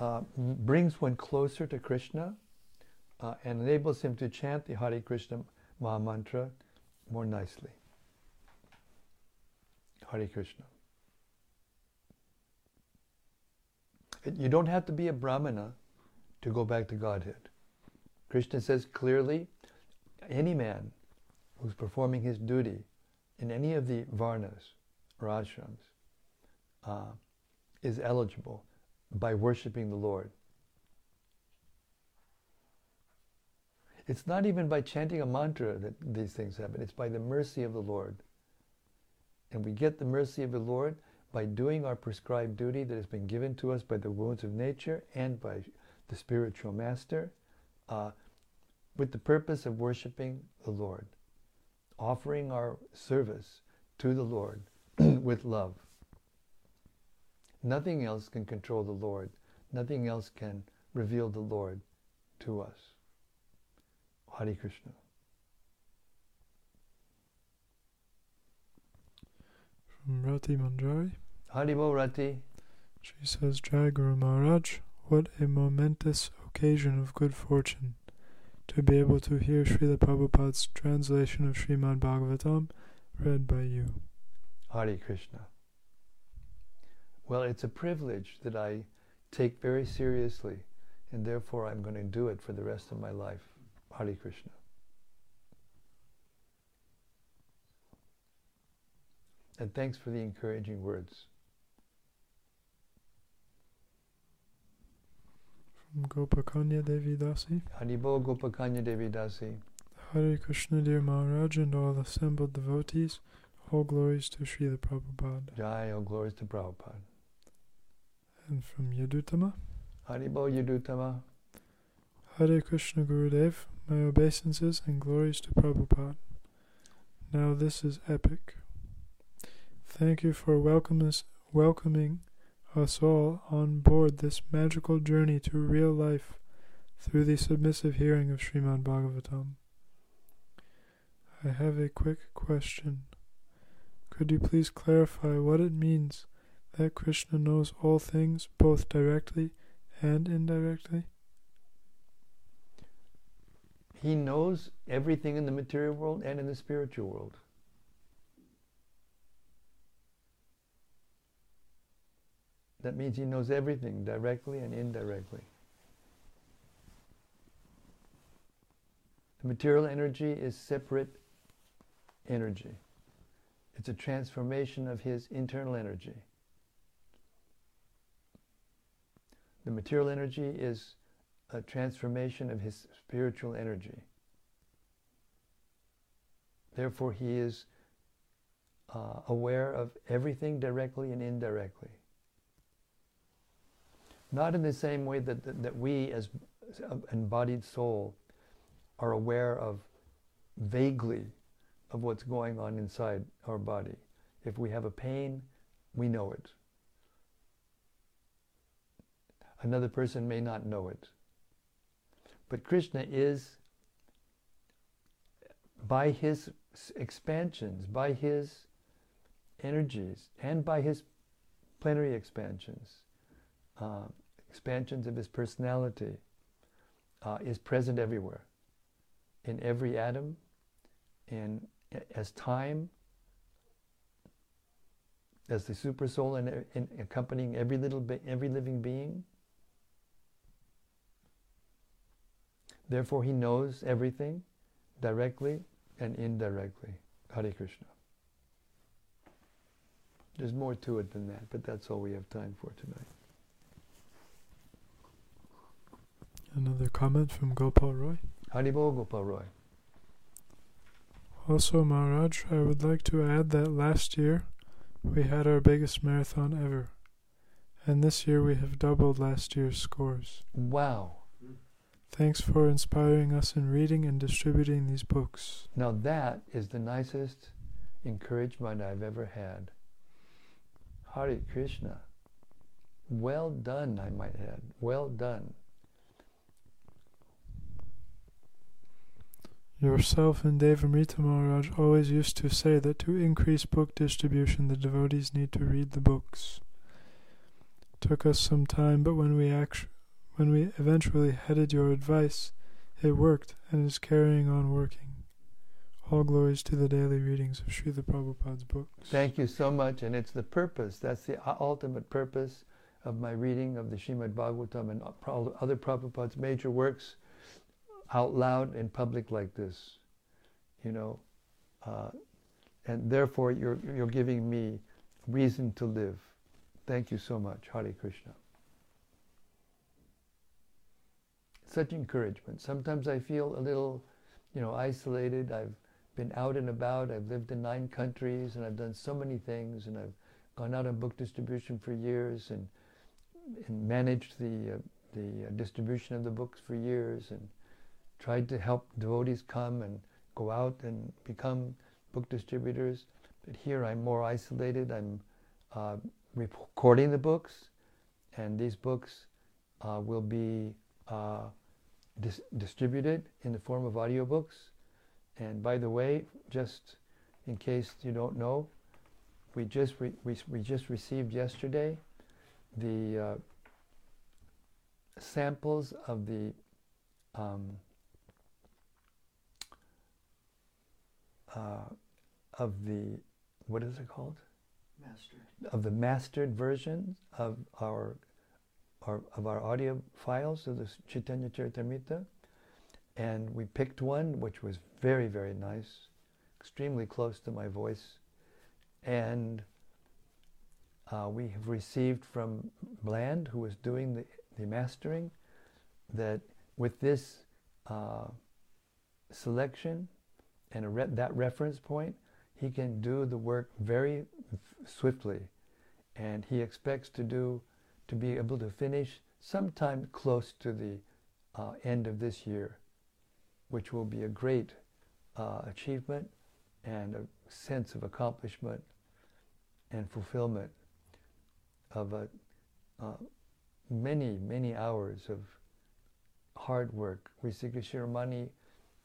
uh, brings one closer to Krishna uh, and enables him to chant the Hare Krishna Maha Mantra more nicely. Hare Krishna. You don't have to be a Brahmana to go back to Godhead. Krishna says clearly any man who's performing his duty in any of the varnas or ashrams uh, is eligible by worshiping the Lord. It's not even by chanting a mantra that these things happen, it's by the mercy of the Lord. And we get the mercy of the Lord by doing our prescribed duty that has been given to us by the wounds of nature and by the spiritual master uh, with the purpose of worshiping the Lord, offering our service to the Lord with love. Nothing else can control the Lord Nothing else can reveal the Lord to us. Hare Krishna. From Rati Manjari, Haribo Rati. she says, Jai Guru Maharaj, what a momentous occasion of good fortune to be able to hear Srila Prabhupada's translation of Srimad Bhagavatam read by you. Hare Krishna. Well, it's a privilege that I take very seriously, and therefore I'm going to do it for the rest of my life. Hare Krishna. And thanks for the encouraging words. From Gopakanya Devi Dasi, Haribo Gopakanya Devi Dasi. Hare Krishna, dear Maharaj, and all assembled devotees, all glories to Srila Prabhupada. Jai, all glories to Prabhupada. And from Yadutama, Haribo Yadutama. Hare Krishna Gurudev, my obeisances and glories to Prabhupada. Now this is epic. Thank you for us, welcoming us all on board this magical journey to real life through the submissive hearing of Srimad Bhagavatam. I have a quick question. Could you please clarify what it means that Krishna knows all things both directly and indirectly? He knows everything in the material world and in the spiritual world. That means he knows everything directly and indirectly. The material energy is separate energy. It's a transformation of his internal energy. The material energy is a transformation of his spiritual energy. Therefore, he is uh, aware of everything directly and indirectly. Not in the same way that, that, that we, as embodied soul, are aware of vaguely of what's going on inside our body. If we have a pain, we know it. Another person may not know it. But Krishna is, by his expansions, by his energies, and by his plenary expansions, uh, expansions of his personality, uh, is present everywhere, in every atom, in as time, as the super soul, and, and accompanying every little every living being. Therefore, he knows everything directly and indirectly. Hare Krishna. There's more to it than that, but that's all we have time for tonight. Another comment from Gopal Roy. Haribol Gopal Roy. Also, Maharaj, I would like to add that last year we had our biggest marathon ever. And this year we have doubled last year's scores. Wow. Thanks for inspiring us in reading and distributing these books. Now that is the nicest encouragement I've ever had. Hare Krishna. Well done, I might add. Well done. Yourself and Devamrita Maharaj always used to say that to increase book distribution, the devotees need to read the books. Took us some time, but when we actu- when we eventually headed your advice, it worked and is carrying on working. All glories to the daily readings of Srila Prabhupada's books. Thank you so much, and it's the purpose. That's the ultimate purpose of my reading of the Srimad Bhagavatam and other Prabhupada's major works out loud in public like this. You know, uh, and therefore you're you're giving me reason to live. Thank you so much, Hare Krishna. Such encouragement. Sometimes I feel a little, you know, isolated. I've been out and about. I've lived in nine countries, and I've done so many things, and I've gone out on book distribution for years, and and managed the uh, the uh, distribution of the books for years, and tried to help devotees come and go out and become book distributors. But here I'm more isolated. I'm uh, recording the books, and these books uh, will be uh, dis- distributed in the form of audiobooks. And by the way, just in case you don't know, we just re- we, we just received yesterday the uh, samples of the um, uh, of the what is it called? Mastered. Of the mastered version of our, our of our audio files of the Chaitanya Charitamrita, and we picked one which was very very nice, extremely close to my voice, and uh, we have received from Bland, who was doing the, the mastering, that with this uh, selection and re- that reference point, he can do the work very f- swiftly, and he expects to do to be able to finish sometime close to the uh, end of this year, which will be a great uh, achievement and a sense of accomplishment and fulfillment of a, uh, many, many hours of hard work. Rasika Shiromani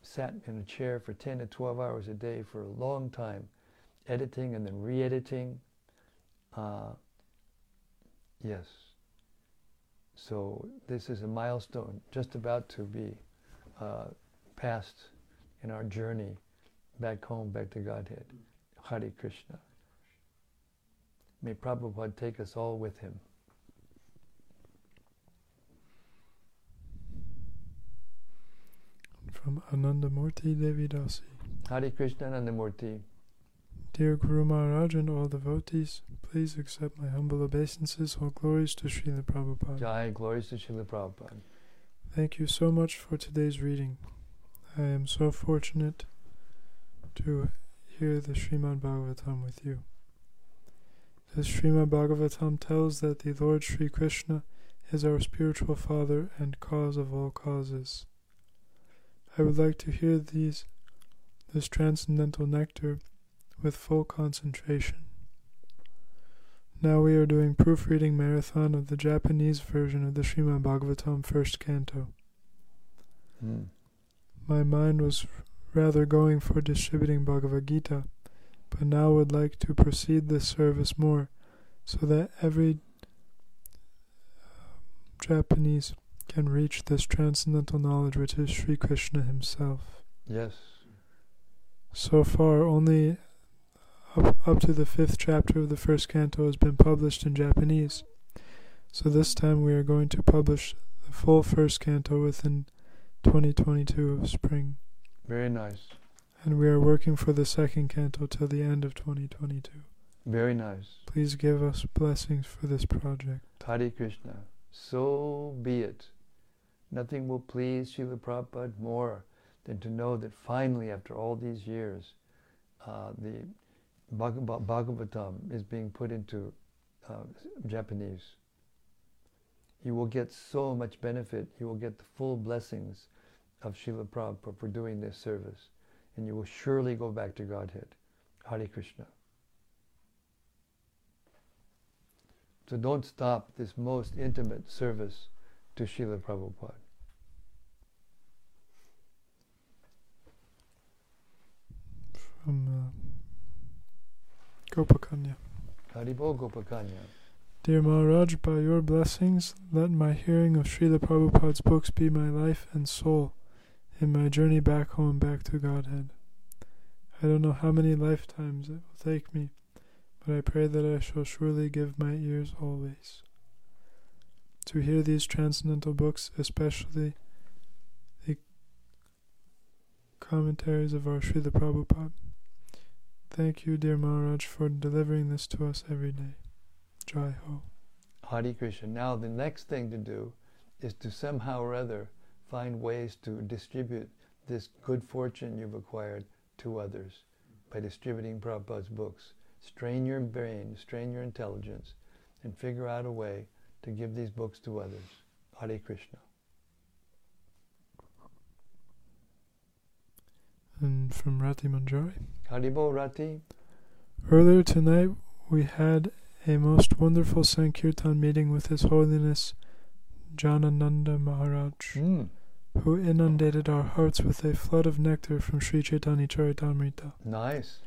sat in a chair for 10 to 12 hours a day for a long time, editing and then re-editing. Uh, yes. So this is a milestone just about to be uh, passed in our journey back home, back to Godhead. Hare Krishna. May Prabhupada take us all with him. From Anandamurti Devidasi. Hare Krishna Nandamurti. Dear Guru Maharaj and all devotees, please accept my humble obeisances. All glories to Srila Prabhupada. Jai, glories to Srila Prabhupada. Thank you so much for today's reading. I am so fortunate to hear the Srimad Bhagavatam with you. The Srimad Bhagavatam tells that the Lord Sri Krishna is our spiritual father and cause of all causes. I would like to hear these this transcendental nectar with full concentration. Now we are doing proofreading marathon of the Japanese version of the Srimad Bhagavatam first canto. Mm. My mind was rather going for distributing Bhagavad Gita, but now would like to proceed this service more, so that every uh, Japanese can reach this transcendental knowledge which is Sri Krishna himself. Yes. So far, only up, up to the fifth chapter of the first canto has been published in Japanese. So this time we are going to publish the full first canto within 2022 of spring. Very nice. And we are working for the second canto till the end of 2022. Very nice. Please give us blessings for this project. Hare Krishna. So be it. Nothing will please Srila Prabhupada more than to know that finally, after all these years, uh, the Bhagavatam is being put into uh, Japanese. You will get so much benefit. You will get the full blessings of Srila Prabhupada for doing this service. And you will surely go back to Godhead. Hare Krishna. So don't stop this most intimate service to Srila Prabhupada. From uh, Gopakanya. Haribo Gopakanya. Dear Maharaj, by your blessings, let my hearing of Srila Prabhupada's books be my life and soul in my journey back home, back to Godhead. I don't know how many lifetimes it will take me, but I pray that I shall surely give my ears always. To hear these transcendental books, especially the commentaries of our Srila Prabhupada. Thank you, dear Maharaj, for delivering this to us every day. Jai Ho. Hare Krishna. Now the next thing to do is to somehow or other find ways to distribute this good fortune you've acquired to others by distributing Prabhupada's books. Strain your brain, strain your intelligence, and figure out a way to give these books to others. Hare Krishna. And from Rati Manjari. Haribo Rati. Earlier tonight, we had a most wonderful Sankirtan meeting with His Holiness Janananda Maharaj, Mm, who inundated our hearts with a flood of nectar from Sri Chaitanya Charitamrita, nice.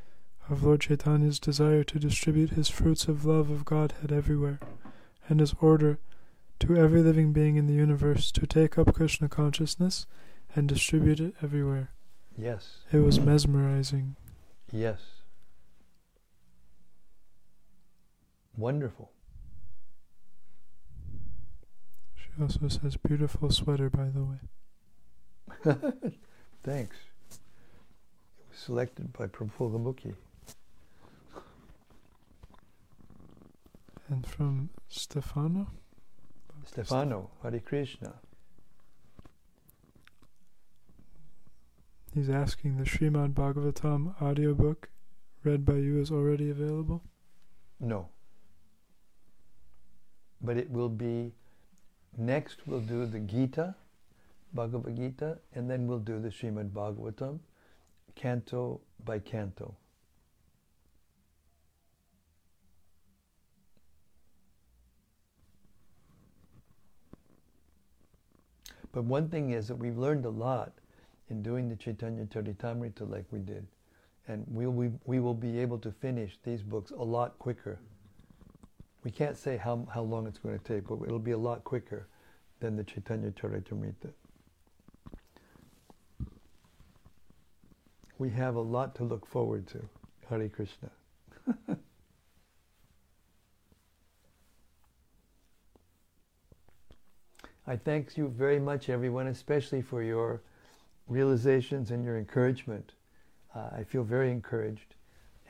of Lord Chaitanya's desire to distribute his fruits of love of Godhead everywhere, and his order to every living being in the universe to take up Krishna consciousness and distribute it everywhere. Yes, It was mesmerizing. yes. Wonderful. She also says, beautiful sweater, by the way. Thanks. It was selected by Prabhupada Mukhi. And from Stefano, Stefano, Hare Krishna. He's asking the Srimad Bhagavatam audiobook read by you is already available. No. But it will be next we'll do the Gita, Bhagavad Gita, and then we'll do the Srimad Bhagavatam, canto by canto. But one thing is that we've learned a lot in doing the Chaitanya Charitamrita like we did. And we'll, we, we will be able to finish these books a lot quicker. We can't say how, how long it's going to take, but it'll be a lot quicker than the Chaitanya Charitamrita. We have a lot to look forward to. Hare Krishna. I thank you very much, everyone, especially for your realizations and your encouragement. Uh, I feel very encouraged.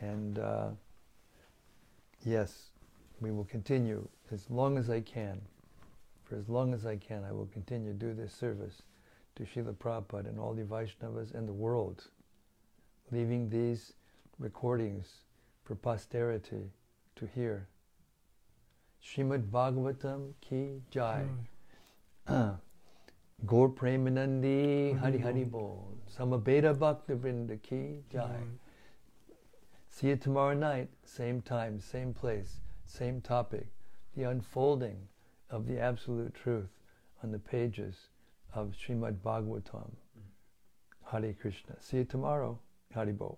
And uh, yes, we will continue as long as I can. For as long as I can, I will continue to do this service to Srila Prabhupada and all the Vaishnavas and the world, leaving these recordings for posterity to hear. Srimad Bhagavatam ki jai. Gaur Premanande Hari Hari Bol. Samaveta Bhakta Vrinda ki jai. See you tomorrow night, same time, same place, same topic. The unfolding of the absolute truth on the pages of Srimad Bhagavatam. Mm. Hare Krishna. See you tomorrow. Hari Bol.